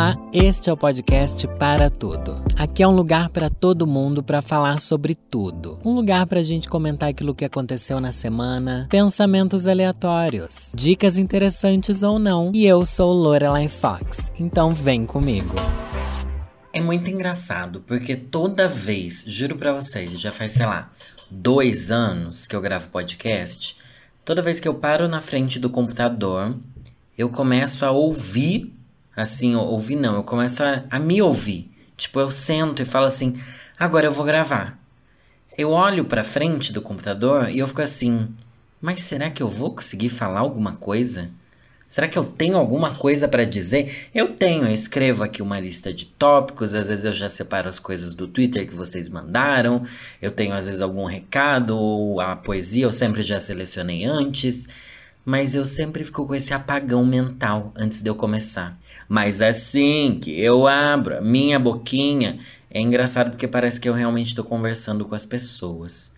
Olá, este é o podcast Para Tudo. Aqui é um lugar para todo mundo para falar sobre tudo. Um lugar para a gente comentar aquilo que aconteceu na semana, pensamentos aleatórios, dicas interessantes ou não. E eu sou Lorelai Fox, então vem comigo. É muito engraçado, porque toda vez, juro pra vocês, já faz, sei lá, dois anos que eu gravo podcast, toda vez que eu paro na frente do computador, eu começo a ouvir Assim, ouvir não, eu começo a, a me ouvir. Tipo, eu sento e falo assim: agora eu vou gravar. Eu olho pra frente do computador e eu fico assim: mas será que eu vou conseguir falar alguma coisa? Será que eu tenho alguma coisa para dizer? Eu tenho, eu escrevo aqui uma lista de tópicos, às vezes eu já separo as coisas do Twitter que vocês mandaram, eu tenho às vezes algum recado, ou a poesia eu sempre já selecionei antes, mas eu sempre fico com esse apagão mental antes de eu começar. Mas assim que eu abro a minha boquinha, é engraçado porque parece que eu realmente estou conversando com as pessoas.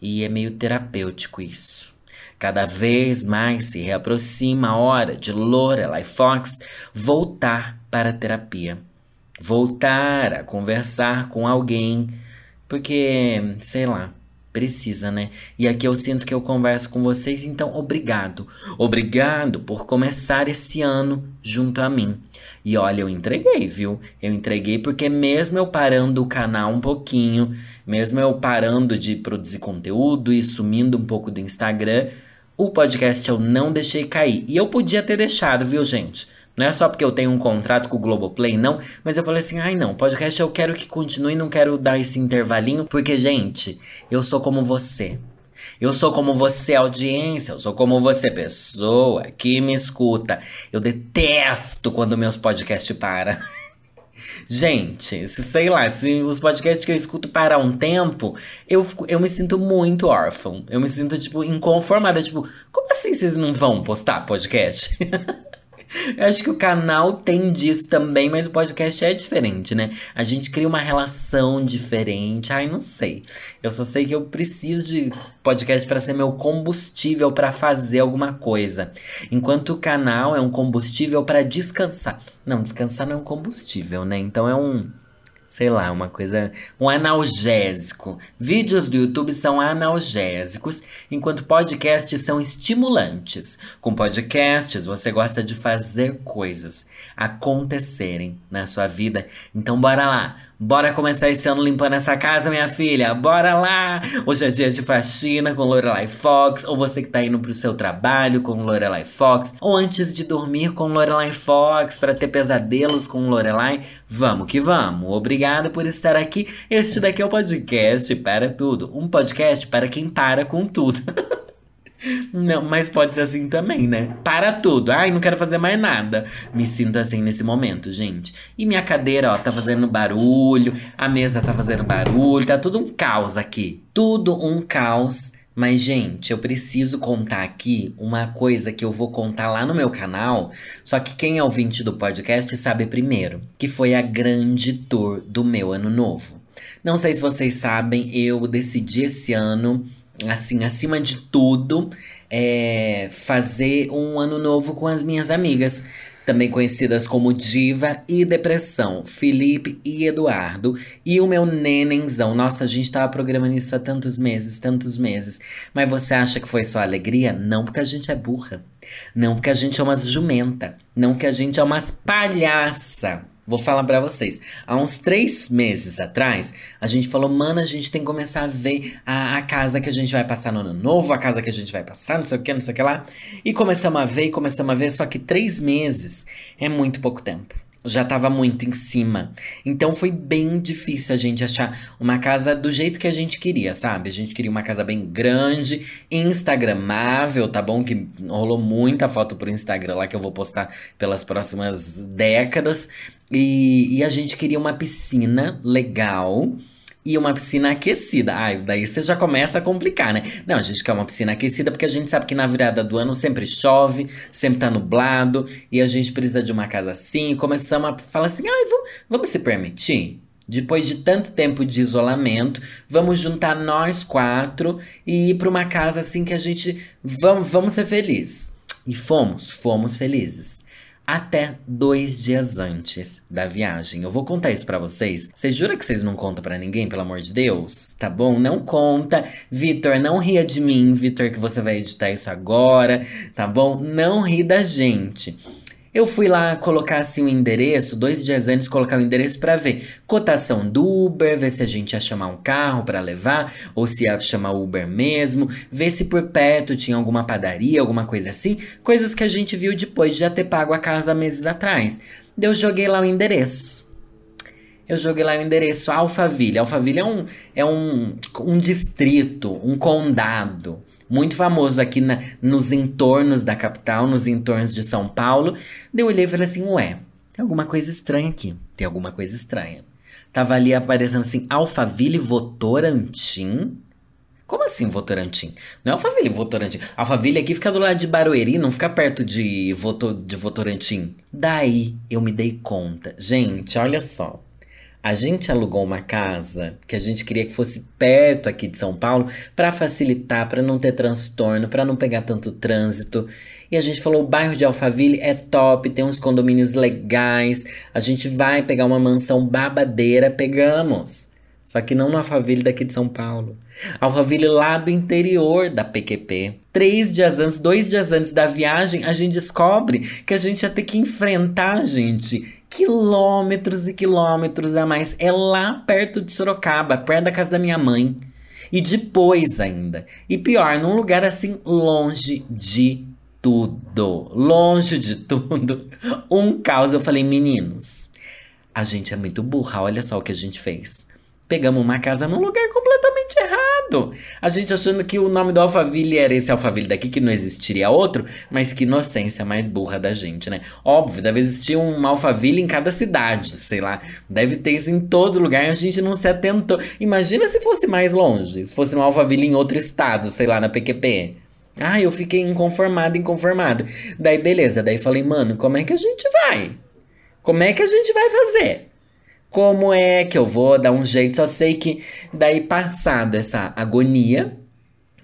E é meio terapêutico isso. Cada vez mais se reaproxima a hora de Lorelai Fox voltar para a terapia. Voltar a conversar com alguém. Porque, sei lá, Precisa, né? E aqui eu sinto que eu converso com vocês, então obrigado. Obrigado por começar esse ano junto a mim. E olha, eu entreguei, viu? Eu entreguei porque mesmo eu parando o canal um pouquinho, mesmo eu parando de produzir conteúdo e sumindo um pouco do Instagram, o podcast eu não deixei cair. E eu podia ter deixado, viu, gente? Não é só porque eu tenho um contrato com o Globoplay, não. Mas eu falei assim, ai não, podcast eu quero que continue, não quero dar esse intervalinho. Porque, gente, eu sou como você. Eu sou como você, audiência. Eu sou como você, pessoa que me escuta. Eu detesto quando meus podcasts param. Gente, se sei lá, se os podcasts que eu escuto parar um tempo, eu, eu me sinto muito órfão. Eu me sinto, tipo, inconformada. Tipo, como assim vocês não vão postar podcast? Eu acho que o canal tem disso também, mas o podcast é diferente, né? A gente cria uma relação diferente. Ai, não sei. Eu só sei que eu preciso de podcast para ser meu combustível para fazer alguma coisa. Enquanto o canal é um combustível para descansar. Não, descansar não é um combustível, né? Então é um sei lá, uma coisa, um analgésico. Vídeos do YouTube são analgésicos, enquanto podcasts são estimulantes. Com podcasts, você gosta de fazer coisas acontecerem na sua vida. Então bora lá. Bora começar esse ano limpando essa casa, minha filha. Bora lá! Hoje é dia de faxina com Lorelai Fox, ou você que tá indo pro seu trabalho com Lorelai Fox, ou antes de dormir com Lorelai Fox para ter pesadelos com Lorelai. Vamos que vamos. Obrigado por estar aqui. Este daqui é o podcast para tudo. Um podcast para quem para com tudo. Não, mas pode ser assim também, né? Para tudo. Ai, não quero fazer mais nada. Me sinto assim nesse momento, gente. E minha cadeira, ó, tá fazendo barulho. A mesa tá fazendo barulho. Tá tudo um caos aqui. Tudo um caos. Mas, gente, eu preciso contar aqui uma coisa que eu vou contar lá no meu canal. Só que quem é ouvinte do podcast sabe primeiro. Que foi a grande tour do meu ano novo. Não sei se vocês sabem, eu decidi esse ano assim, acima de tudo, é fazer um ano novo com as minhas amigas, também conhecidas como Diva e Depressão, Felipe e Eduardo, e o meu nenenzão. Nossa, a gente tava programando isso há tantos meses, tantos meses. Mas você acha que foi só alegria? Não, porque a gente é burra. Não, porque a gente é umas jumenta. Não, porque a gente é umas palhaça. Vou falar para vocês. Há uns três meses atrás, a gente falou, mano, a gente tem que começar a ver a, a, casa que a gente vai passar no ano novo, a casa que a gente vai passar, não sei o que, não sei o que lá. E começamos a ver, começamos a ver, só que três meses é muito pouco tempo já estava muito em cima. Então foi bem difícil a gente achar uma casa do jeito que a gente queria, sabe? A gente queria uma casa bem grande, instagramável, tá bom? Que rolou muita foto pro Instagram lá que eu vou postar pelas próximas décadas. E, e a gente queria uma piscina legal e uma piscina aquecida. Ai, daí você já começa a complicar, né? Não, a gente quer uma piscina aquecida porque a gente sabe que na virada do ano sempre chove, sempre tá nublado e a gente precisa de uma casa assim. E começamos a falar assim: ai, vamos, vamos se permitir? Depois de tanto tempo de isolamento, vamos juntar nós quatro e ir para uma casa assim que a gente vamos, vamos ser felizes. E fomos, fomos felizes. Até dois dias antes da viagem. Eu vou contar isso para vocês. Vocês juram que vocês não contam para ninguém, pelo amor de Deus? Tá bom? Não conta. Vitor, não ria de mim, Vitor, que você vai editar isso agora, tá bom? Não ri da gente. Eu fui lá colocar assim o endereço, dois dias antes colocar o endereço para ver cotação do Uber, ver se a gente ia chamar um carro para levar ou se ia chamar Uber mesmo, ver se por perto tinha alguma padaria, alguma coisa assim, coisas que a gente viu depois de já ter pago a casa meses atrás. Eu joguei lá o endereço. Eu joguei lá o endereço Alphaville. Alphaville é um, é um, um distrito, um condado muito famoso aqui na, nos entornos da capital, nos entornos de São Paulo. Daí eu olhei e falei assim: ué, tem alguma coisa estranha aqui. Tem alguma coisa estranha. Tava ali aparecendo assim: Alphaville Votorantim. Como assim Votorantim? Não é Alphaville Votorantim. Alphaville aqui fica do lado de Barueri, não fica perto de, Voto, de Votorantim. Daí eu me dei conta. Gente, olha só. A gente alugou uma casa que a gente queria que fosse perto aqui de São Paulo para facilitar, para não ter transtorno, para não pegar tanto trânsito. E a gente falou: o bairro de Alphaville é top, tem uns condomínios legais. A gente vai pegar uma mansão babadeira, pegamos. Só que não no Alphaville daqui de São Paulo. Alphaville lá do interior da PQP. Três dias antes, dois dias antes da viagem, a gente descobre que a gente ia ter que enfrentar, gente, quilômetros e quilômetros a mais. É lá perto de Sorocaba, perto da casa da minha mãe. E depois ainda. E pior, num lugar assim longe de tudo. Longe de tudo. Um caos. Eu falei, meninos, a gente é muito burra. Olha só o que a gente fez. Pegamos uma casa num lugar completamente errado. A gente achando que o nome do Alphaville era esse Alphaville daqui, que não existiria outro, mas que inocência mais burra da gente, né? Óbvio, deve existir um Alphaville em cada cidade, sei lá. Deve ter isso em todo lugar e a gente não se atentou. Imagina se fosse mais longe, se fosse um Alphaville em outro estado, sei lá, na PQP. Ah, eu fiquei inconformado, inconformado. Daí, beleza. Daí falei, mano, como é que a gente vai? Como é que a gente vai fazer? Como é que eu vou dar um jeito? Só sei que daí passado essa agonia,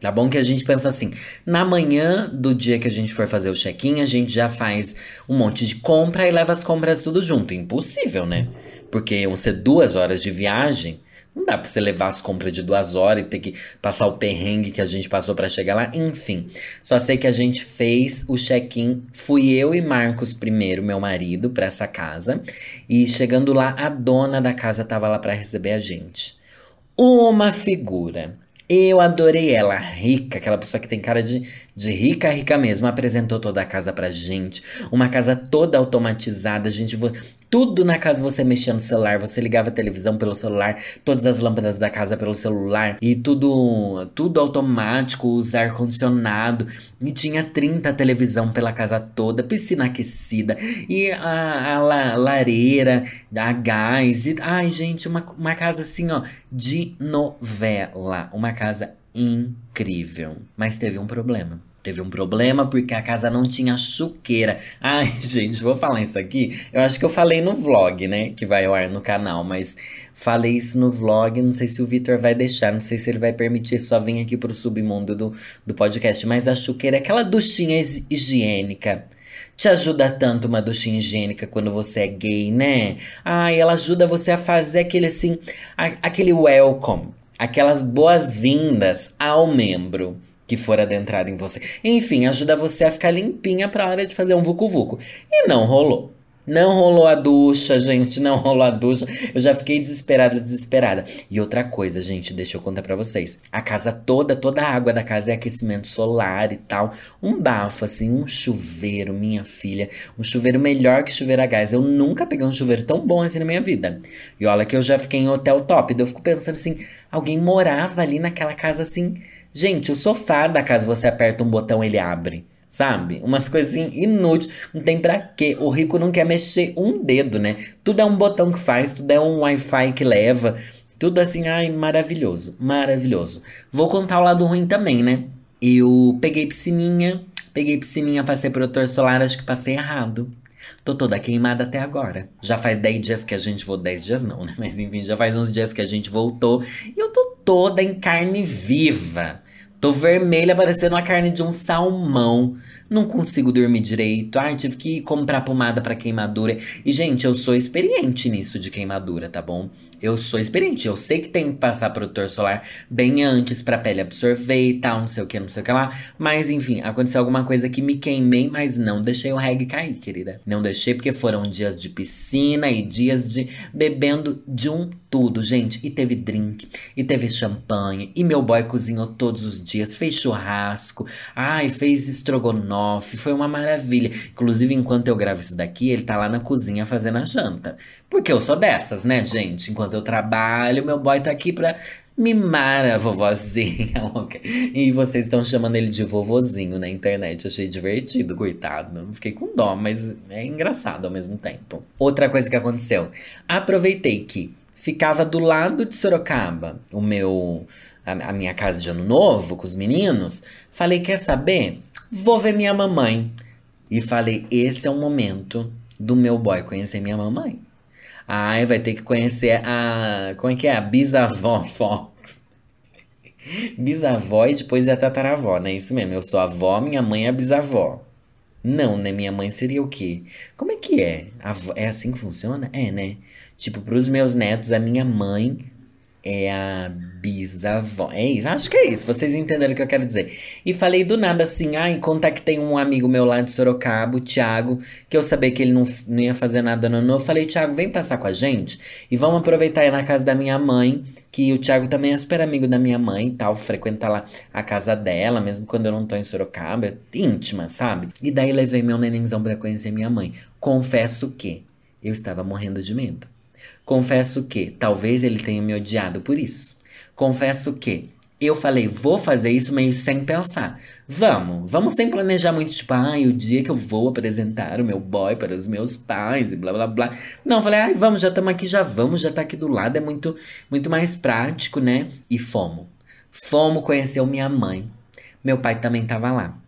Tá bom? Que a gente pensa assim: na manhã do dia que a gente for fazer o check-in, a gente já faz um monte de compra e leva as compras tudo junto. Impossível, né? Porque iam ser duas horas de viagem. Não dá pra você levar as compras de duas horas e ter que passar o perrengue que a gente passou para chegar lá. Enfim, só sei que a gente fez o check-in. Fui eu e Marcos primeiro, meu marido, para essa casa. E chegando lá, a dona da casa tava lá para receber a gente. Uma figura. Eu adorei ela, rica, aquela pessoa que tem cara de, de rica, rica mesmo. Apresentou toda a casa pra gente. Uma casa toda automatizada. A gente, tudo na casa você mexia no celular, você ligava a televisão pelo celular, todas as lâmpadas da casa pelo celular e tudo tudo automático, os ar condicionado e tinha 30 televisão pela casa toda, piscina aquecida e a, a la, lareira, a gás e ai gente, uma, uma casa assim, ó, de novela, uma casa incrível, mas teve um problema. Teve um problema porque a casa não tinha chuqueira. Ai, gente, vou falar isso aqui. Eu acho que eu falei no vlog, né? Que vai ao ar no canal, mas falei isso no vlog. Não sei se o Vitor vai deixar, não sei se ele vai permitir só vir aqui pro submundo do, do podcast. Mas a chuqueira é aquela duchinha higiênica te ajuda tanto uma duchinha higiênica quando você é gay, né? Ai, ela ajuda você a fazer aquele assim, a, aquele welcome, aquelas boas-vindas ao membro que for adentrar em você. Enfim, ajuda você a ficar limpinha pra hora de fazer um vucu-vucu. E não rolou. Não rolou a ducha, gente, não rolou a ducha. Eu já fiquei desesperada, desesperada. E outra coisa, gente, deixa eu contar para vocês. A casa toda, toda a água da casa é aquecimento solar e tal. Um bafo, assim, um chuveiro, minha filha. Um chuveiro melhor que chuveiro a gás. Eu nunca peguei um chuveiro tão bom assim na minha vida. E olha que eu já fiquei em hotel top. Daí eu fico pensando assim, alguém morava ali naquela casa assim Gente, o sofá da casa você aperta um botão ele abre. Sabe? Umas coisinhas inúteis. Não tem pra quê. O rico não quer mexer um dedo, né? Tudo é um botão que faz, tudo é um Wi-Fi que leva. Tudo assim, ai, maravilhoso. Maravilhoso. Vou contar o lado ruim também, né? Eu peguei piscininha. Peguei piscininha, passei protetor solar, acho que passei errado. Tô toda queimada até agora. Já faz 10 dias que a gente voltou. 10 dias não, né? Mas enfim, já faz uns dias que a gente voltou. E eu tô toda em carne viva Tô vermelha, parecendo a carne de um salmão. Não consigo dormir direito. Ai, tive que comprar pomada para queimadura. E, gente, eu sou experiente nisso de queimadura, tá bom? Eu sou experiente, eu sei que tem que passar protetor solar bem antes pra pele absorver e tal, não sei o que, não sei o que lá. Mas enfim, aconteceu alguma coisa que me queimei, mas não deixei o reggae cair, querida. Não deixei porque foram dias de piscina e dias de bebendo de um tudo, gente. E teve drink, e teve champanhe, e meu boy cozinhou todos os dias, fez churrasco, ai, fez estrogonofe, foi uma maravilha. Inclusive, enquanto eu gravo isso daqui, ele tá lá na cozinha fazendo a janta. Porque eu sou dessas, né, gente? Enquanto eu trabalho, meu boy tá aqui pra mimar a vovozinha. e vocês estão chamando ele de vovozinho na internet. Achei divertido, coitado. Fiquei com dó, mas é engraçado ao mesmo tempo. Outra coisa que aconteceu. Aproveitei que ficava do lado de Sorocaba, o meu a, a minha casa de ano novo com os meninos. Falei, quer saber? Vou ver minha mamãe. E falei, esse é o momento do meu boy conhecer minha mamãe. Ai, vai ter que conhecer a. Como é que é? A bisavó Fox. bisavó e depois é a tataravó, né? Isso mesmo. Eu sou a avó, minha mãe é a bisavó. Não, né? Minha mãe seria o quê? Como é que é? É assim que funciona? É, né? Tipo, pros meus netos, a minha mãe é a bisavó. É isso, acho que é isso. Vocês entenderam o que eu quero dizer. E falei do nada assim, ai, contactei um amigo meu lá de Sorocaba, o Thiago, que eu sabia que ele não, não ia fazer nada no novo. Falei, Thiago, vem passar com a gente e vamos aproveitar aí na casa da minha mãe, que o Thiago também é super amigo da minha mãe e tal, frequenta lá a casa dela, mesmo quando eu não tô em Sorocaba, é íntima, sabe? E daí levei meu nenenzão pra conhecer minha mãe. Confesso que eu estava morrendo de medo. Confesso que talvez ele tenha me odiado por isso. Confesso que eu falei, vou fazer isso meio sem pensar. Vamos, vamos sem planejar muito, tipo, ai, ah, o dia que eu vou apresentar o meu boy para os meus pais e blá blá blá. Não, falei, ai, vamos, já estamos aqui, já vamos, já tá aqui do lado, é muito, muito mais prático, né? E fomos. Fomos conhecer minha mãe. Meu pai também tava lá.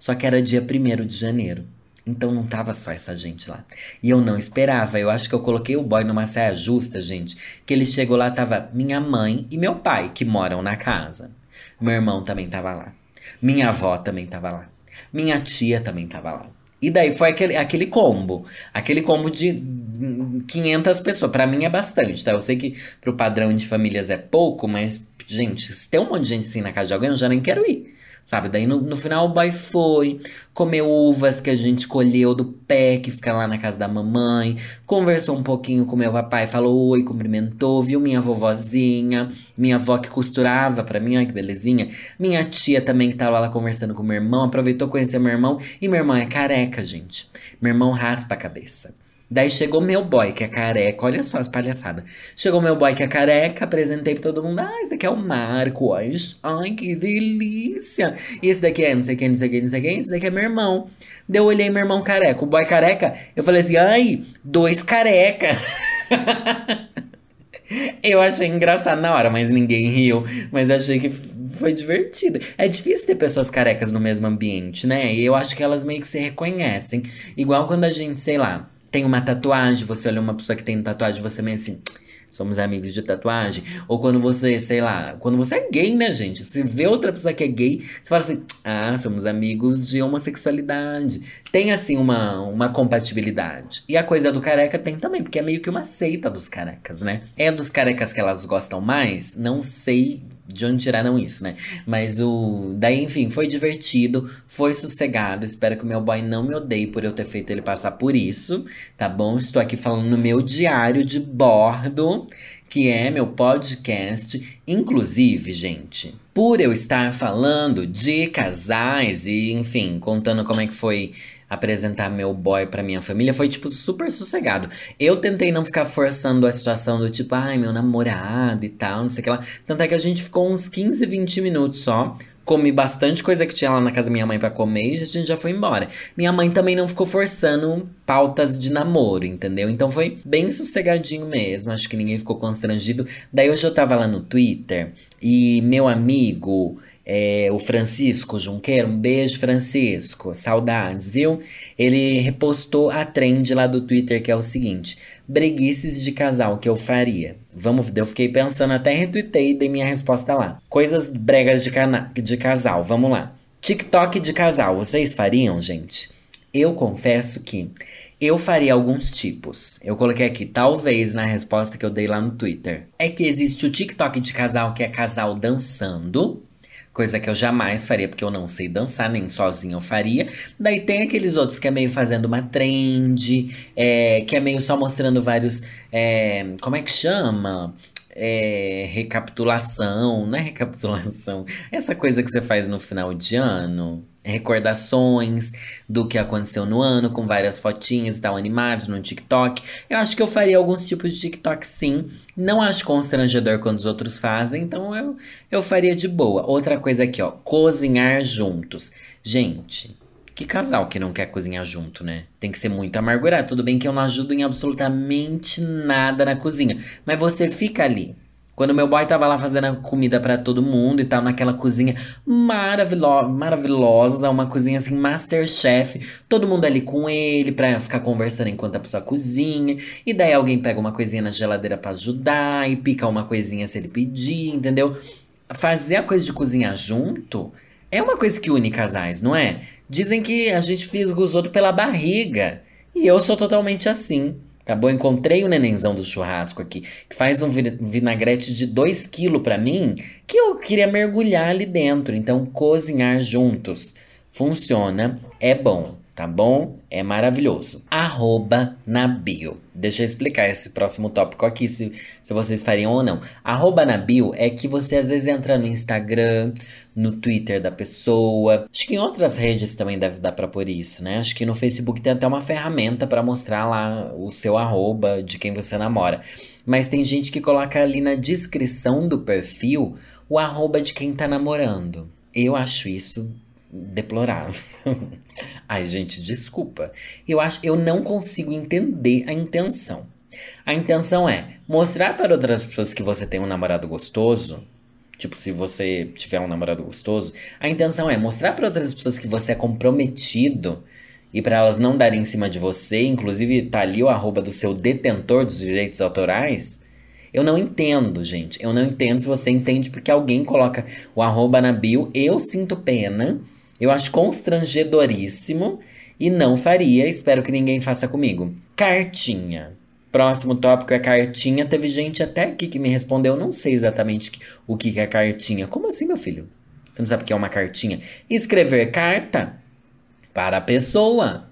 Só que era dia 1 de janeiro. Então não tava só essa gente lá. E eu não esperava. Eu acho que eu coloquei o boy numa saia justa, gente. Que ele chegou lá, tava minha mãe e meu pai, que moram na casa. Meu irmão também tava lá. Minha avó também tava lá. Minha tia também tava lá. E daí foi aquele, aquele combo. Aquele combo de 500 pessoas. Para mim é bastante, tá? Eu sei que pro padrão de famílias é pouco, mas, gente, se tem um monte de gente assim na casa de alguém, eu já nem quero ir. Sabe? Daí no, no final o boy foi, comeu uvas que a gente colheu do pé, que fica lá na casa da mamãe, conversou um pouquinho com meu papai, falou oi, cumprimentou, viu minha vovozinha, minha avó que costurava pra mim, ai que belezinha. Minha tia também que tava lá conversando com meu irmão, aproveitou conhecer meu irmão, e meu irmão é careca, gente. Meu irmão raspa a cabeça. Daí chegou meu boy, que é careca. Olha só as palhaçadas. Chegou meu boy, que é careca. Apresentei pra todo mundo. Ah, esse aqui é o Marco. Ai, ai, que delícia. E esse daqui é não sei quem, não sei quem, não sei quem. Esse daqui é meu irmão. Daí eu olhei meu irmão careca. O boy careca. Eu falei assim, ai, dois careca. eu achei engraçado na hora, mas ninguém riu. Mas achei que foi divertido. É difícil ter pessoas carecas no mesmo ambiente, né? E eu acho que elas meio que se reconhecem. Igual quando a gente, sei lá tem uma tatuagem, você olha uma pessoa que tem tatuagem, você meio assim, somos amigos de tatuagem. Ou quando você, sei lá, quando você é gay, né, gente? Se vê outra pessoa que é gay, você fala assim, ah, somos amigos de homossexualidade. Tem, assim, uma, uma compatibilidade. E a coisa do careca tem também, porque é meio que uma seita dos carecas, né? É dos carecas que elas gostam mais? Não sei de onde tiraram isso, né? Mas o. Daí, enfim, foi divertido, foi sossegado. Espero que o meu boy não me odeie por eu ter feito ele passar por isso, tá bom? Estou aqui falando no meu diário de bordo, que é meu podcast. Inclusive, gente, por eu estar falando de casais e, enfim, contando como é que foi apresentar meu boy pra minha família foi, tipo, super sossegado. Eu tentei não ficar forçando a situação do tipo, ai, meu namorado e tal, não sei o que lá. Tanto é que a gente ficou uns 15, 20 minutos só. Comi bastante coisa que tinha lá na casa da minha mãe para comer e a gente já foi embora. Minha mãe também não ficou forçando pautas de namoro, entendeu? Então foi bem sossegadinho mesmo. Acho que ninguém ficou constrangido. Daí hoje eu tava lá no Twitter e meu amigo é, o Francisco Junqueira, um beijo, Francisco, saudades, viu? Ele repostou a trend lá do Twitter que é o seguinte: breguices de casal que eu faria. Vamos, eu fiquei pensando, até retuitei e dei minha resposta lá. Coisas bregas de, cana de casal, vamos lá. TikTok de casal, vocês fariam, gente? Eu confesso que eu faria alguns tipos. Eu coloquei aqui, talvez, na resposta que eu dei lá no Twitter. É que existe o TikTok de casal, que é casal dançando. Coisa que eu jamais faria, porque eu não sei dançar, nem sozinho eu faria. Daí tem aqueles outros que é meio fazendo uma trend, é, que é meio só mostrando vários. É, como é que chama? É, recapitulação, não é recapitulação. Essa coisa que você faz no final de ano recordações do que aconteceu no ano, com várias fotinhas e tal, animados no TikTok. Eu acho que eu faria alguns tipos de TikTok sim. Não acho constrangedor quando os outros fazem, então eu, eu faria de boa. Outra coisa aqui, ó, cozinhar juntos. Gente, que casal que não quer cozinhar junto, né? Tem que ser muito amargurado. Tudo bem que eu não ajudo em absolutamente nada na cozinha, mas você fica ali quando meu boy tava lá fazendo comida para todo mundo e tal, naquela cozinha maravilo maravilhosa, uma cozinha assim, masterchef, todo mundo ali com ele pra ficar conversando enquanto a pessoa cozinha, e daí alguém pega uma coisinha na geladeira para ajudar, e pica uma coisinha se ele pedir, entendeu? Fazer a coisa de cozinhar junto é uma coisa que une casais, não é? Dizem que a gente fisga os outros pela barriga, e eu sou totalmente assim. Tá bom? Encontrei o nenenzão do churrasco aqui, que faz um vinagrete de 2 kg para mim, que eu queria mergulhar ali dentro. Então, cozinhar juntos funciona, é bom tá bom? É maravilhoso. Arroba na bio. Deixa eu explicar esse próximo tópico aqui, se, se vocês fariam ou não. Arroba na bio é que você às vezes entra no Instagram, no Twitter da pessoa. Acho que em outras redes também deve dar pra pôr isso, né? Acho que no Facebook tem até uma ferramenta para mostrar lá o seu arroba de quem você namora. Mas tem gente que coloca ali na descrição do perfil o arroba de quem tá namorando. Eu acho isso deplorável. Ai, gente, desculpa. Eu acho, eu não consigo entender a intenção. A intenção é mostrar para outras pessoas que você tem um namorado gostoso. Tipo, se você tiver um namorado gostoso, a intenção é mostrar para outras pessoas que você é comprometido e para elas não darem em cima de você, inclusive tá ali o arroba do seu detentor dos direitos autorais. Eu não entendo, gente. Eu não entendo se você entende porque alguém coloca o arroba na bio. Eu sinto pena eu acho constrangedoríssimo e não faria, espero que ninguém faça comigo. Cartinha. Próximo tópico é cartinha. Teve gente até aqui que me respondeu, não sei exatamente o que é cartinha. Como assim, meu filho? Você não sabe o que é uma cartinha? Escrever carta para a pessoa.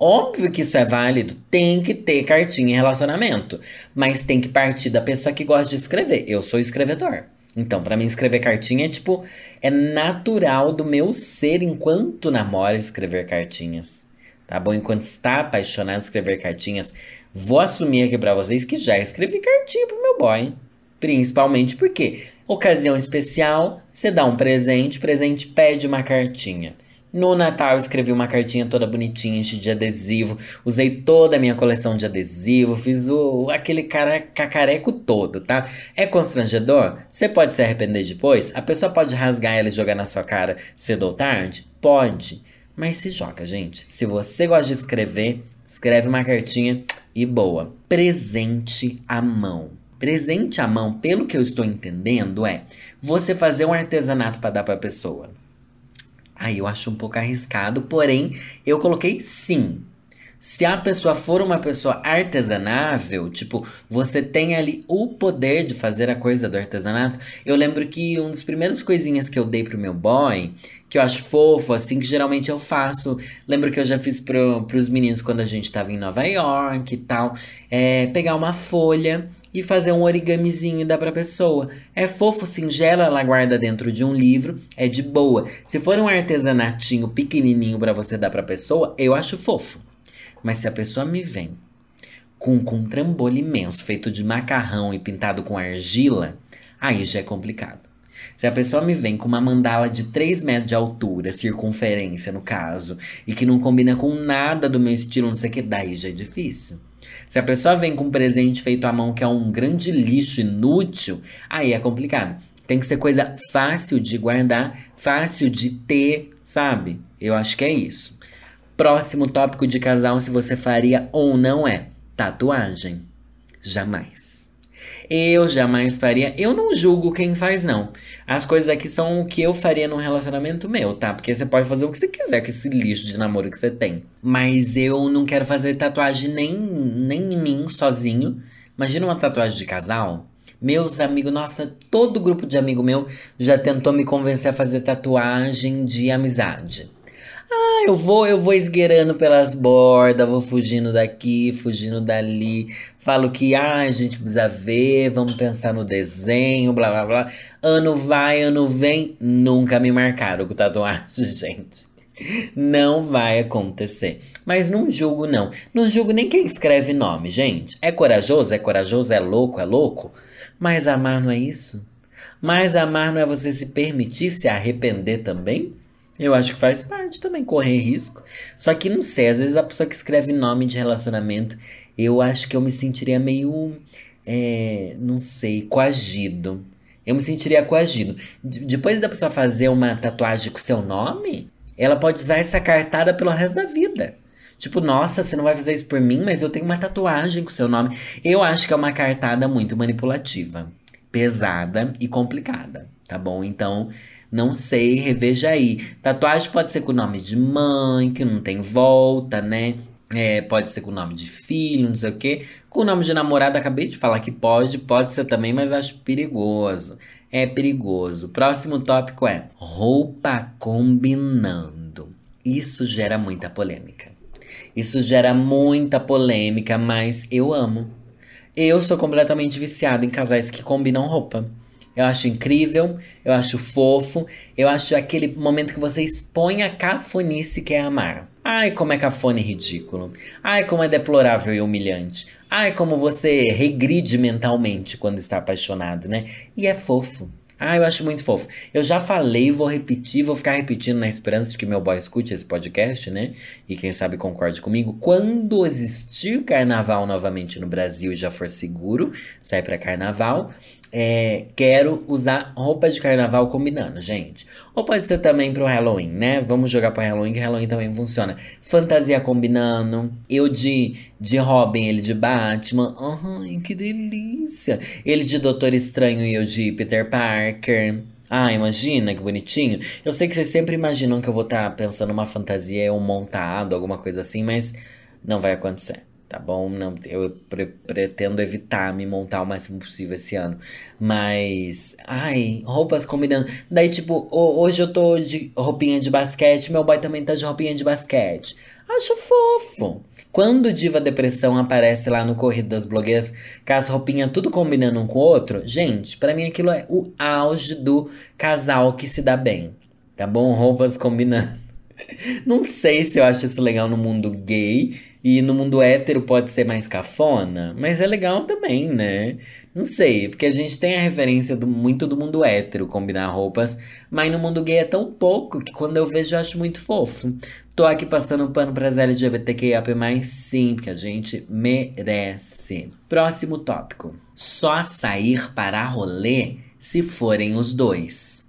Óbvio que isso é válido, tem que ter cartinha em relacionamento, mas tem que partir da pessoa que gosta de escrever. Eu sou escrevedor. Então, para mim, escrever cartinha é tipo, é natural do meu ser enquanto namoro escrever cartinhas. Tá bom? Enquanto está apaixonado escrever cartinhas, vou assumir aqui para vocês que já escrevi cartinha pro meu boy. Principalmente porque, ocasião especial, você dá um presente, presente pede uma cartinha. No Natal eu escrevi uma cartinha toda bonitinha, enchi de adesivo, usei toda a minha coleção de adesivo, fiz o, aquele cara cacareco todo, tá? É constrangedor? Você pode se arrepender depois? A pessoa pode rasgar ela e jogar na sua cara cedo ou tarde? Pode. Mas se joga, gente. Se você gosta de escrever, escreve uma cartinha e boa. Presente à mão. Presente à mão, pelo que eu estou entendendo, é você fazer um artesanato para dar para a pessoa. Aí eu acho um pouco arriscado, porém eu coloquei sim. Se a pessoa for uma pessoa artesanável, tipo, você tem ali o poder de fazer a coisa do artesanato. Eu lembro que um dos primeiros coisinhas que eu dei pro meu boy, que eu acho fofo, assim, que geralmente eu faço. Lembro que eu já fiz pro, pros meninos quando a gente tava em Nova York e tal. É pegar uma folha e fazer um origamizinho e dar pra pessoa. É fofo, singelo, ela guarda dentro de um livro, é de boa. Se for um artesanatinho pequenininho para você dar pra pessoa, eu acho fofo. Mas se a pessoa me vem com, com um trambolho imenso, feito de macarrão e pintado com argila, aí já é complicado. Se a pessoa me vem com uma mandala de 3 metros de altura, circunferência no caso, e que não combina com nada do meu estilo, não sei o que, daí já é difícil. Se a pessoa vem com um presente feito à mão que é um grande lixo inútil, aí é complicado. Tem que ser coisa fácil de guardar, fácil de ter, sabe? Eu acho que é isso. Próximo tópico de casal, se você faria ou não é tatuagem. Jamais. Eu jamais faria. Eu não julgo quem faz, não. As coisas aqui são o que eu faria num relacionamento meu, tá? Porque você pode fazer o que você quiser com esse lixo de namoro que você tem. Mas eu não quero fazer tatuagem nem, nem em mim, sozinho. Imagina uma tatuagem de casal. Meus amigos, nossa, todo grupo de amigo meu já tentou me convencer a fazer tatuagem de amizade. Ah, eu vou, eu vou esgueirando pelas bordas, vou fugindo daqui, fugindo dali. Falo que ah, a gente precisa ver, vamos pensar no desenho, blá blá blá. Ano vai, ano vem, nunca me marcaram com tatuagem, gente. Não vai acontecer. Mas não julgo, não. Não julgo nem quem escreve nome, gente. É corajoso? É corajoso? É louco? É louco? Mas amar não é isso? Mas amar não é você se permitir se arrepender também? Eu acho que faz parte também correr risco. Só que não sei, às vezes a pessoa que escreve nome de relacionamento, eu acho que eu me sentiria meio, é, não sei, coagido. Eu me sentiria coagido. Depois da pessoa fazer uma tatuagem com seu nome, ela pode usar essa cartada pelo resto da vida. Tipo, nossa, você não vai fazer isso por mim, mas eu tenho uma tatuagem com seu nome. Eu acho que é uma cartada muito manipulativa, pesada e complicada, tá bom? Então, não sei, reveja aí. Tatuagem pode ser com o nome de mãe, que não tem volta, né? É, pode ser com o nome de filho, não sei o quê. Com o nome de namorado, acabei de falar que pode, pode ser também, mas acho perigoso. É perigoso. Próximo tópico é roupa combinando. Isso gera muita polêmica. Isso gera muita polêmica, mas eu amo. Eu sou completamente viciado em casais que combinam roupa. Eu acho incrível, eu acho fofo, eu acho aquele momento que você expõe a cafonice que é amar. Ai, como é cafone ridículo. Ai, como é deplorável e humilhante. Ai, como você regride mentalmente quando está apaixonado, né? E é fofo. Ah, eu acho muito fofo. Eu já falei, vou repetir, vou ficar repetindo na esperança de que meu boy escute esse podcast, né? E quem sabe concorde comigo. Quando existir carnaval novamente no Brasil e já for seguro, sai para carnaval, é, quero usar roupa de carnaval combinando, gente. Ou pode ser também pro Halloween, né? Vamos jogar pro Halloween, que Halloween também funciona. Fantasia combinando. Eu de, de Robin, ele de Batman. Ai, que delícia. Ele de Doutor Estranho e eu de Peter Parker. Ah, imagina que bonitinho. Eu sei que vocês sempre imaginam que eu vou estar tá pensando uma fantasia, um montado, alguma coisa assim, mas não vai acontecer tá bom? Não, eu pre pretendo evitar me montar o máximo possível esse ano. Mas, ai, roupas combinando. Daí, tipo, hoje eu tô de roupinha de basquete, meu boy também tá de roupinha de basquete. Acho fofo. Quando Diva Depressão aparece lá no Corrido das Blogueiras, com as roupinhas tudo combinando um com o outro, gente, para mim aquilo é o auge do casal que se dá bem. Tá bom? Roupas combinando. Não sei se eu acho isso legal no mundo gay, e no mundo hétero pode ser mais cafona, mas é legal também, né? Não sei, porque a gente tem a referência do, muito do mundo hétero combinar roupas, mas no mundo gay é tão pouco que quando eu vejo eu acho muito fofo. Tô aqui passando pano pras LGBTQIAP+, sim, porque a gente merece. Próximo tópico. Só sair para rolê se forem os dois.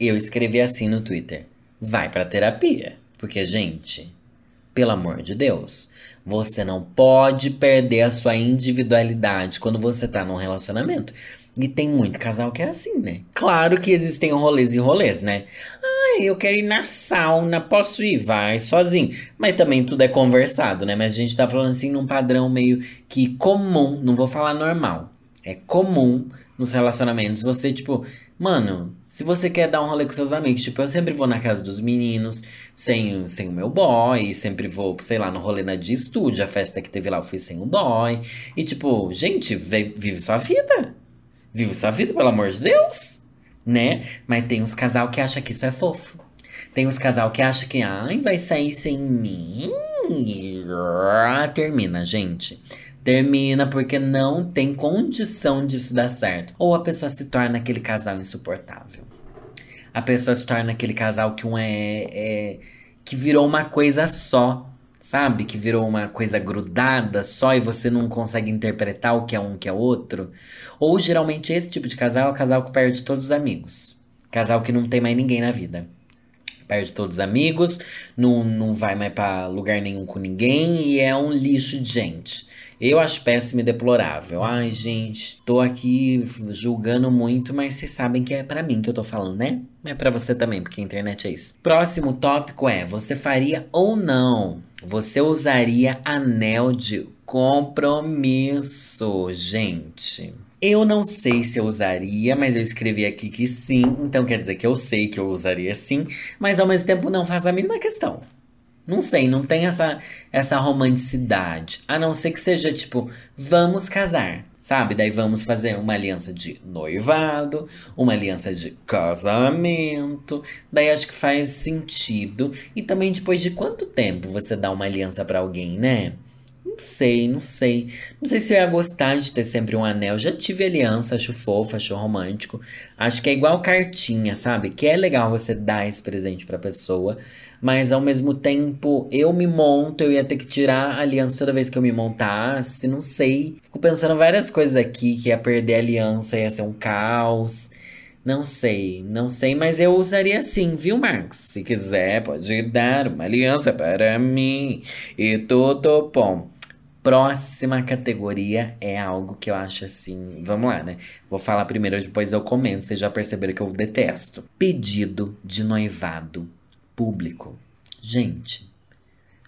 Eu escrevi assim no Twitter. Vai pra terapia. Porque, gente, pelo amor de Deus, você não pode perder a sua individualidade quando você tá num relacionamento. E tem muito casal que é assim, né? Claro que existem rolês e rolês, né? Ah, eu quero ir na sauna, posso ir? Vai sozinho. Mas também tudo é conversado, né? Mas a gente tá falando assim num padrão meio que comum, não vou falar normal. É comum nos relacionamentos você, tipo, Mano, se você quer dar um rolê com seus amigos, tipo, eu sempre vou na casa dos meninos, sem, sem o meu boy, sempre vou, sei lá, no rolê na de estúdio, a festa que teve lá eu fui sem o boy. E tipo, gente, vive sua vida. Vive sua vida, pelo amor de Deus. Né? Mas tem uns casal que acha que isso é fofo. Tem uns casal que acha que, ai, vai sair sem mim. Termina, gente termina porque não tem condição disso dar certo. Ou a pessoa se torna aquele casal insuportável. A pessoa se torna aquele casal que um é, é que virou uma coisa só, sabe? Que virou uma coisa grudada só e você não consegue interpretar o que é um que é outro. Ou geralmente esse tipo de casal é o casal que perde todos os amigos. Casal que não tem mais ninguém na vida. Perde todos os amigos, não, não vai mais pra lugar nenhum com ninguém e é um lixo de gente. Eu acho péssimo e deplorável. Ai, gente, tô aqui julgando muito, mas vocês sabem que é para mim que eu tô falando, né? É para você também, porque a internet é isso. Próximo tópico é: você faria ou não você usaria anel de compromisso, gente. Eu não sei se eu usaria, mas eu escrevi aqui que sim, então quer dizer que eu sei que eu usaria sim, mas ao mesmo tempo não faz a mínima questão. Não sei, não tem essa, essa romanticidade. A não ser que seja tipo, vamos casar sabe? Daí vamos fazer uma aliança de noivado, uma aliança de casamento. Daí acho que faz sentido. E também depois de quanto tempo você dá uma aliança para alguém, né? Não sei, não sei. Não sei se eu ia gostar de ter sempre um anel. Já tive aliança, acho fofo, acho romântico. Acho que é igual cartinha, sabe? Que é legal você dar esse presente pra pessoa. Mas ao mesmo tempo, eu me monto, eu ia ter que tirar a aliança toda vez que eu me montasse. Não sei. Fico pensando várias coisas aqui, que ia perder a aliança, ia ser um caos. Não sei, não sei, mas eu usaria sim, viu, Marcos? Se quiser, pode dar uma aliança para mim e tudo bom. Próxima categoria é algo que eu acho assim. Vamos lá, né? Vou falar primeiro, depois eu comento. Vocês já perceberam que eu detesto. Pedido de noivado público. Gente,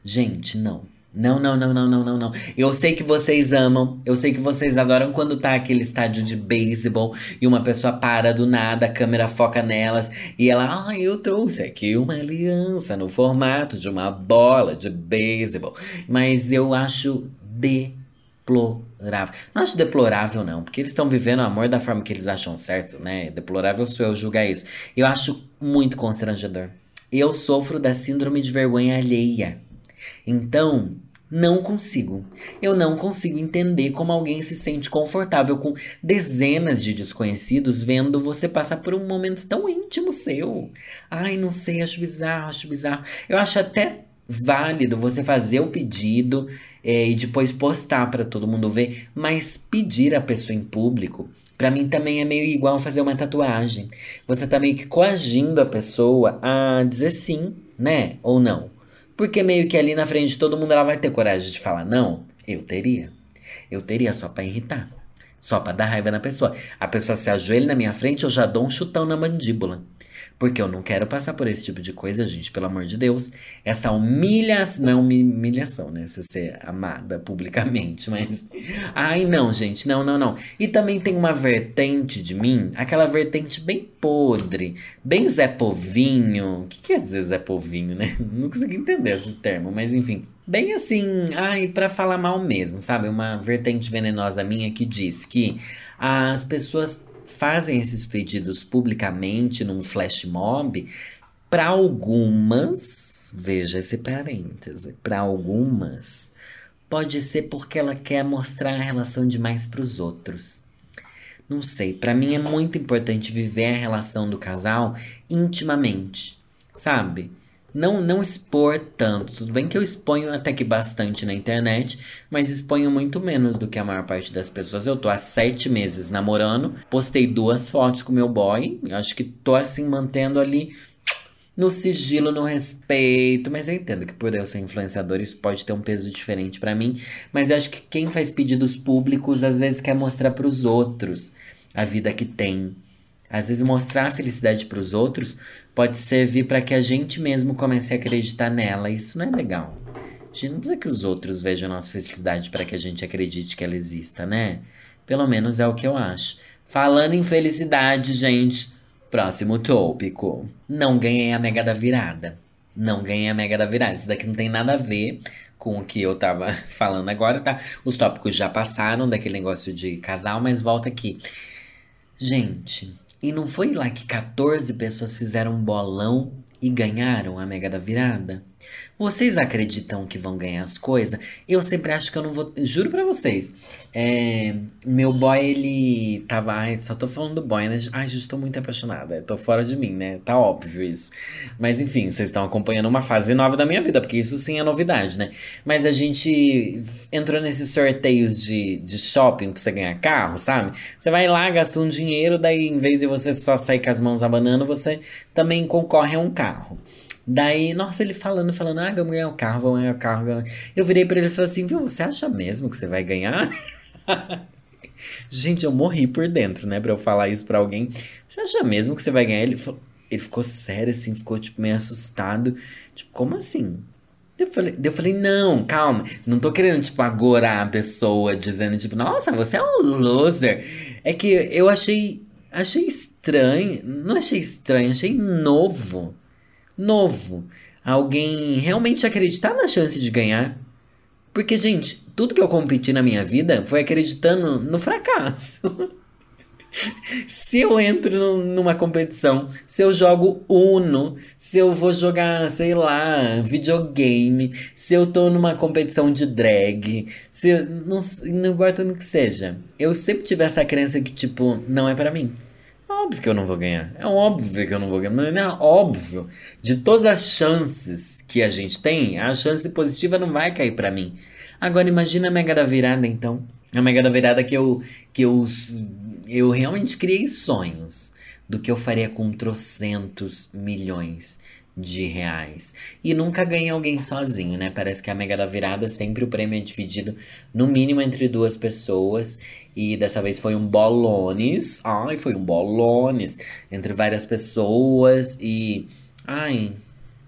gente, não. Não, não, não, não, não, não, não. Eu sei que vocês amam, eu sei que vocês adoram quando tá aquele estádio de beisebol e uma pessoa para do nada, a câmera foca nelas e ela, ah, eu trouxe aqui uma aliança no formato de uma bola de beisebol. Mas eu acho deplorável. Não acho deplorável, não, porque eles estão vivendo o amor da forma que eles acham certo, né? Deplorável sou eu julgar isso. Eu acho muito constrangedor. Eu sofro da síndrome de vergonha alheia. Então, não consigo. Eu não consigo entender como alguém se sente confortável com dezenas de desconhecidos vendo você passar por um momento tão íntimo seu. Ai, não sei, acho bizarro, acho bizarro. Eu acho até válido você fazer o pedido é, e depois postar para todo mundo ver, mas pedir a pessoa em público, para mim também é meio igual fazer uma tatuagem. Você tá meio que coagindo a pessoa a dizer sim, né? Ou não. Porque meio que ali na frente de todo mundo ela vai ter coragem de falar não. Eu teria. Eu teria só para irritar. Só para dar raiva na pessoa. A pessoa se ajoelha na minha frente, eu já dou um chutão na mandíbula. Porque eu não quero passar por esse tipo de coisa, gente, pelo amor de Deus. Essa humilhação. Não humilhação, né? Você ser amada publicamente, mas. Ai, não, gente, não, não, não. E também tem uma vertente de mim, aquela vertente bem podre, bem Zé Povinho. O que quer dizer Zé Povinho, né? Não consegui entender esse termo, mas enfim. Bem assim, ai, para falar mal mesmo, sabe? Uma vertente venenosa minha que diz que as pessoas fazem esses pedidos publicamente num flash mob, para algumas, veja esse parêntese, para algumas, pode ser porque ela quer mostrar a relação demais para os outros. Não sei, para mim é muito importante viver a relação do casal intimamente, sabe? Não, não expor tanto. Tudo bem que eu exponho até que bastante na internet, mas exponho muito menos do que a maior parte das pessoas. Eu tô há sete meses namorando, postei duas fotos com meu boy, acho que tô assim mantendo ali no sigilo, no respeito, mas eu entendo que por eu ser influenciador isso pode ter um peso diferente para mim, mas eu acho que quem faz pedidos públicos às vezes quer mostrar para os outros a vida que tem. Às vezes mostrar a felicidade para os outros pode servir para que a gente mesmo comece a acreditar nela. Isso não é legal. A gente não precisa que os outros vejam a nossa felicidade para que a gente acredite que ela exista, né? Pelo menos é o que eu acho. Falando em felicidade, gente, próximo tópico. Não ganhei a mega da virada. Não ganhei a mega da virada. Isso daqui não tem nada a ver com o que eu tava falando agora, tá? Os tópicos já passaram daquele negócio de casal, mas volta aqui. Gente, e não foi lá que 14 pessoas fizeram um bolão e ganharam a Mega da Virada? Vocês acreditam que vão ganhar as coisas? Eu sempre acho que eu não vou. Juro pra vocês. É, meu boy, ele tava. Ai, só tô falando do boy, né? Ai, gente, tô muito apaixonada. Tô fora de mim, né? Tá óbvio isso. Mas enfim, vocês estão acompanhando uma fase nova da minha vida, porque isso sim é novidade, né? Mas a gente entrou nesses sorteios de, de shopping pra você ganhar carro, sabe? Você vai lá, gasta um dinheiro, daí em vez de você só sair com as mãos abanando, você também concorre a um carro. Daí, nossa, ele falando, falando, ah, vamos ganhar o carro, vamos ganhar o carro. Eu virei pra ele e falei assim, viu, você acha mesmo que você vai ganhar? Gente, eu morri por dentro, né, pra eu falar isso pra alguém. Você acha mesmo que você vai ganhar? Ele, falou, ele ficou sério, assim, ficou, tipo, meio assustado. Tipo, como assim? Eu falei, eu falei, não, calma. Não tô querendo, tipo, agorar a pessoa, dizendo, tipo, nossa, você é um loser. É que eu achei, achei estranho. Não achei estranho, achei novo novo. Alguém realmente acreditar na chance de ganhar. Porque, gente, tudo que eu competi na minha vida foi acreditando no fracasso. se eu entro numa competição, se eu jogo Uno, se eu vou jogar, sei lá, videogame, se eu tô numa competição de drag, se eu, não, não importa no que seja, eu sempre tive essa crença que, tipo, não é para mim óbvio que eu não vou ganhar. É óbvio que eu não vou ganhar. Não é óbvio. De todas as chances que a gente tem, a chance positiva não vai cair para mim. Agora imagina a mega da virada, então. A mega da virada que eu, que eu, eu realmente criei sonhos do que eu faria com trocentos milhões de reais. E nunca ganha alguém sozinho, né? Parece que a Mega da Virada sempre o prêmio é dividido no mínimo entre duas pessoas. E dessa vez foi um bolones. Ai, foi um bolones entre várias pessoas. E. Ai,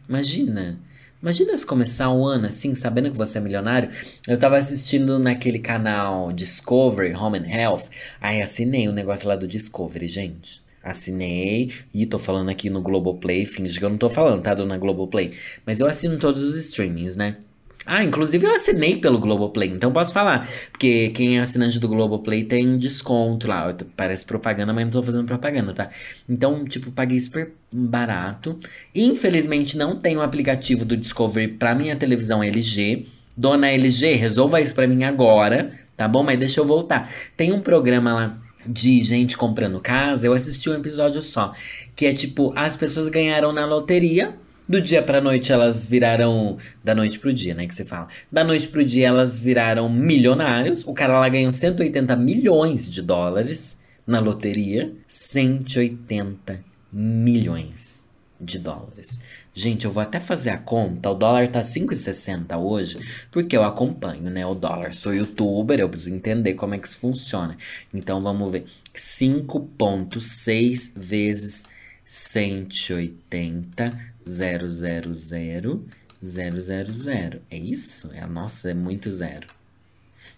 imagina. Imagina se começar o ano assim, sabendo que você é milionário. Eu tava assistindo naquele canal Discovery Home and Health. Ai, assinei o um negócio lá do Discovery, gente. Assinei e tô falando aqui no Globoplay. Finge que eu não tô falando, tá, dona Globoplay? Mas eu assino todos os streamings, né? Ah, inclusive eu assinei pelo Globoplay, então posso falar. Porque quem é assinante do Globoplay tem desconto lá. Parece propaganda, mas não tô fazendo propaganda, tá? Então, tipo, paguei super barato. Infelizmente não tem o aplicativo do Discovery pra minha televisão LG. Dona LG, resolva isso pra mim agora, tá bom? Mas deixa eu voltar. Tem um programa lá de gente comprando casa, eu assisti um episódio só. Que é tipo, as pessoas ganharam na loteria. Do dia pra noite elas viraram. Da noite pro dia, né? Que você fala. Da noite pro dia elas viraram milionários. O cara lá ganhou 180 milhões de dólares na loteria. 180 milhões de dólares. Gente, eu vou até fazer a conta. O dólar tá 5,60 hoje, porque eu acompanho, né? O dólar. Sou youtuber, eu preciso entender como é que isso funciona. Então vamos ver. 5,6 vezes 180 000 000. É isso? É, nossa, é muito zero.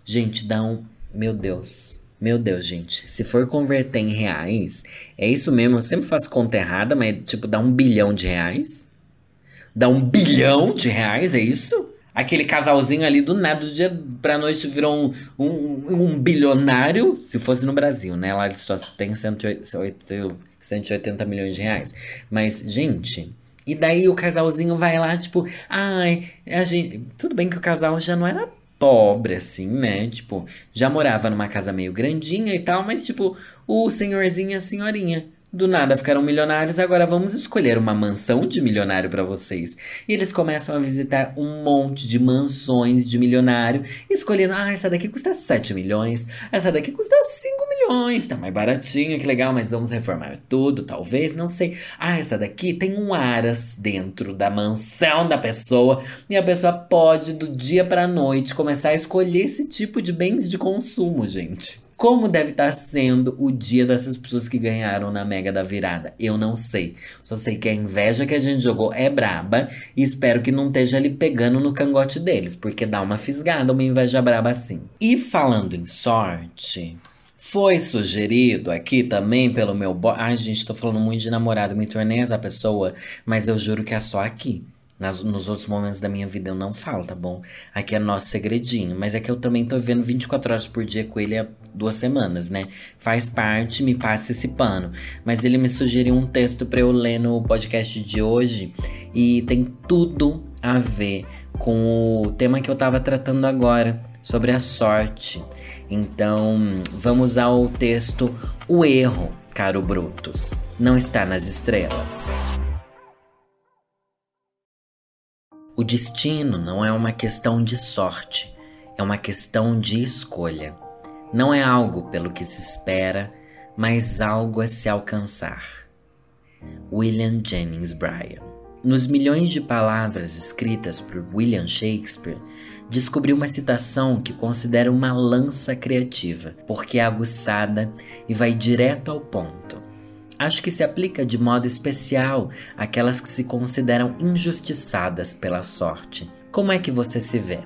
Gente, dá um. Meu Deus. Meu Deus, gente. Se for converter em reais, é isso mesmo. Eu sempre faço conta errada, mas tipo, dá um bilhão de reais dá um bilhão de reais, é isso? Aquele casalzinho ali do nada, do dia pra noite virou um, um, um bilionário, se fosse no Brasil, né? Lá eles só tem 180, 180 milhões de reais. Mas, gente, e daí o casalzinho vai lá, tipo, ai, a gente. Tudo bem que o casal já não era pobre, assim, né? Tipo, já morava numa casa meio grandinha e tal, mas, tipo, o senhorzinho e a senhorinha do nada ficaram milionários, agora vamos escolher uma mansão de milionário para vocês. E eles começam a visitar um monte de mansões de milionário, escolhendo, ah, essa daqui custa 7 milhões, essa daqui custa 5 milhões, tá mais baratinha, que legal, mas vamos reformar tudo, talvez, não sei. Ah, essa daqui tem um aras dentro da mansão da pessoa, e a pessoa pode, do dia pra noite, começar a escolher esse tipo de bens de consumo, gente. Como deve estar sendo o dia dessas pessoas que ganharam na Mega da Virada? Eu não sei. Só sei que a inveja que a gente jogou é braba e espero que não esteja ali pegando no cangote deles, porque dá uma fisgada uma inveja braba assim. E falando em sorte, foi sugerido aqui também pelo meu boy. Ai, gente, tô falando muito de namorado, me tornei essa pessoa, mas eu juro que é só aqui. Nas, nos outros momentos da minha vida eu não falo, tá bom? Aqui é nosso segredinho. Mas é que eu também tô vendo 24 horas por dia com ele há duas semanas, né? Faz parte, me passa esse pano. Mas ele me sugeriu um texto para eu ler no podcast de hoje. E tem tudo a ver com o tema que eu tava tratando agora, sobre a sorte. Então, vamos ao texto O Erro, caro Brutus, não está nas estrelas. O destino não é uma questão de sorte, é uma questão de escolha. Não é algo pelo que se espera, mas algo a se alcançar. William Jennings Bryan. Nos milhões de palavras escritas por William Shakespeare, descobri uma citação que considero uma lança criativa, porque é aguçada e vai direto ao ponto. Acho que se aplica de modo especial àquelas que se consideram injustiçadas pela sorte. Como é que você se vê?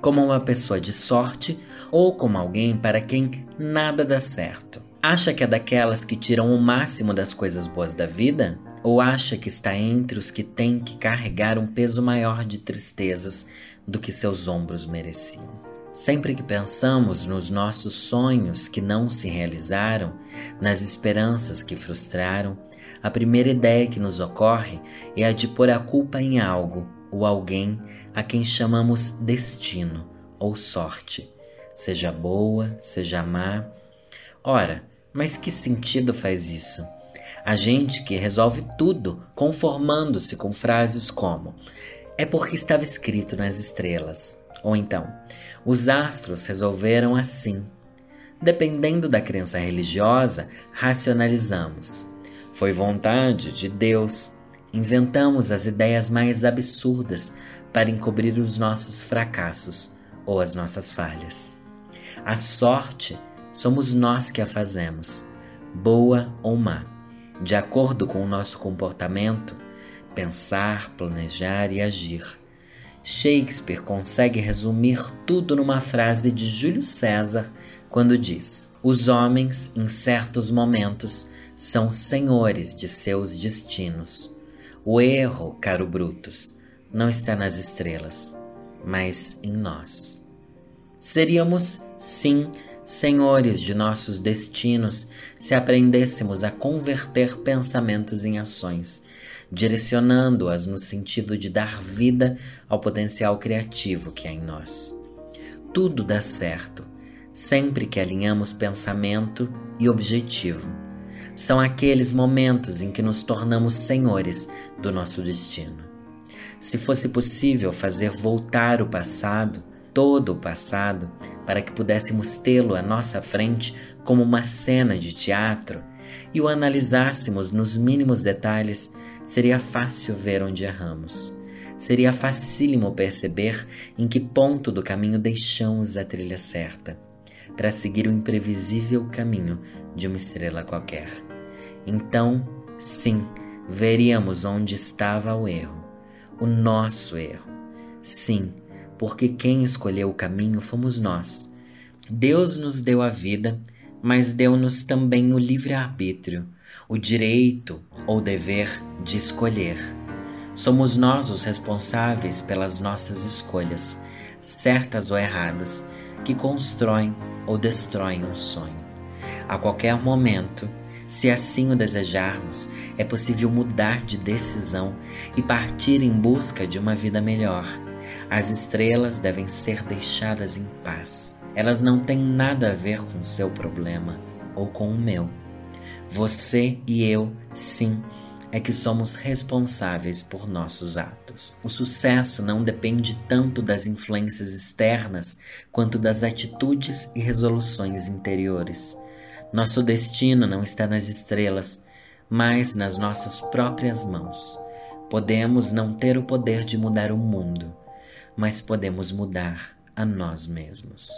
Como uma pessoa de sorte ou como alguém para quem nada dá certo? Acha que é daquelas que tiram o máximo das coisas boas da vida? Ou acha que está entre os que têm que carregar um peso maior de tristezas do que seus ombros mereciam? Sempre que pensamos nos nossos sonhos que não se realizaram, nas esperanças que frustraram, a primeira ideia que nos ocorre é a de pôr a culpa em algo ou alguém a quem chamamos destino ou sorte, seja boa, seja má. Ora, mas que sentido faz isso? A gente que resolve tudo conformando-se com frases como: é porque estava escrito nas estrelas. Ou então, os astros resolveram assim. Dependendo da crença religiosa, racionalizamos. Foi vontade de Deus. Inventamos as ideias mais absurdas para encobrir os nossos fracassos ou as nossas falhas. A sorte somos nós que a fazemos, boa ou má, de acordo com o nosso comportamento, pensar, planejar e agir. Shakespeare consegue resumir tudo numa frase de Júlio César quando diz: Os homens, em certos momentos, são senhores de seus destinos. O erro, caro Brutus, não está nas estrelas, mas em nós. Seríamos, sim, senhores de nossos destinos se aprendêssemos a converter pensamentos em ações direcionando-as no sentido de dar vida ao potencial criativo que há em nós. Tudo dá certo, sempre que alinhamos pensamento e objetivo. São aqueles momentos em que nos tornamos senhores do nosso destino. Se fosse possível fazer voltar o passado, todo o passado, para que pudéssemos tê-lo à nossa frente como uma cena de teatro e o analisássemos nos mínimos detalhes, seria fácil ver onde erramos. Seria facílimo perceber em que ponto do caminho deixamos a trilha certa, para seguir o imprevisível caminho de uma estrela qualquer. Então, sim, veríamos onde estava o erro, o nosso erro. Sim, porque quem escolheu o caminho fomos nós. Deus nos deu a vida, mas deu-nos também o livre-arbítrio o direito ou dever de escolher. Somos nós os responsáveis pelas nossas escolhas, certas ou erradas, que constroem ou destroem um sonho. A qualquer momento, se assim o desejarmos, é possível mudar de decisão e partir em busca de uma vida melhor. As estrelas devem ser deixadas em paz. Elas não têm nada a ver com o seu problema ou com o meu. Você e eu, sim, é que somos responsáveis por nossos atos. O sucesso não depende tanto das influências externas quanto das atitudes e resoluções interiores. Nosso destino não está nas estrelas, mas nas nossas próprias mãos. Podemos não ter o poder de mudar o mundo, mas podemos mudar a nós mesmos.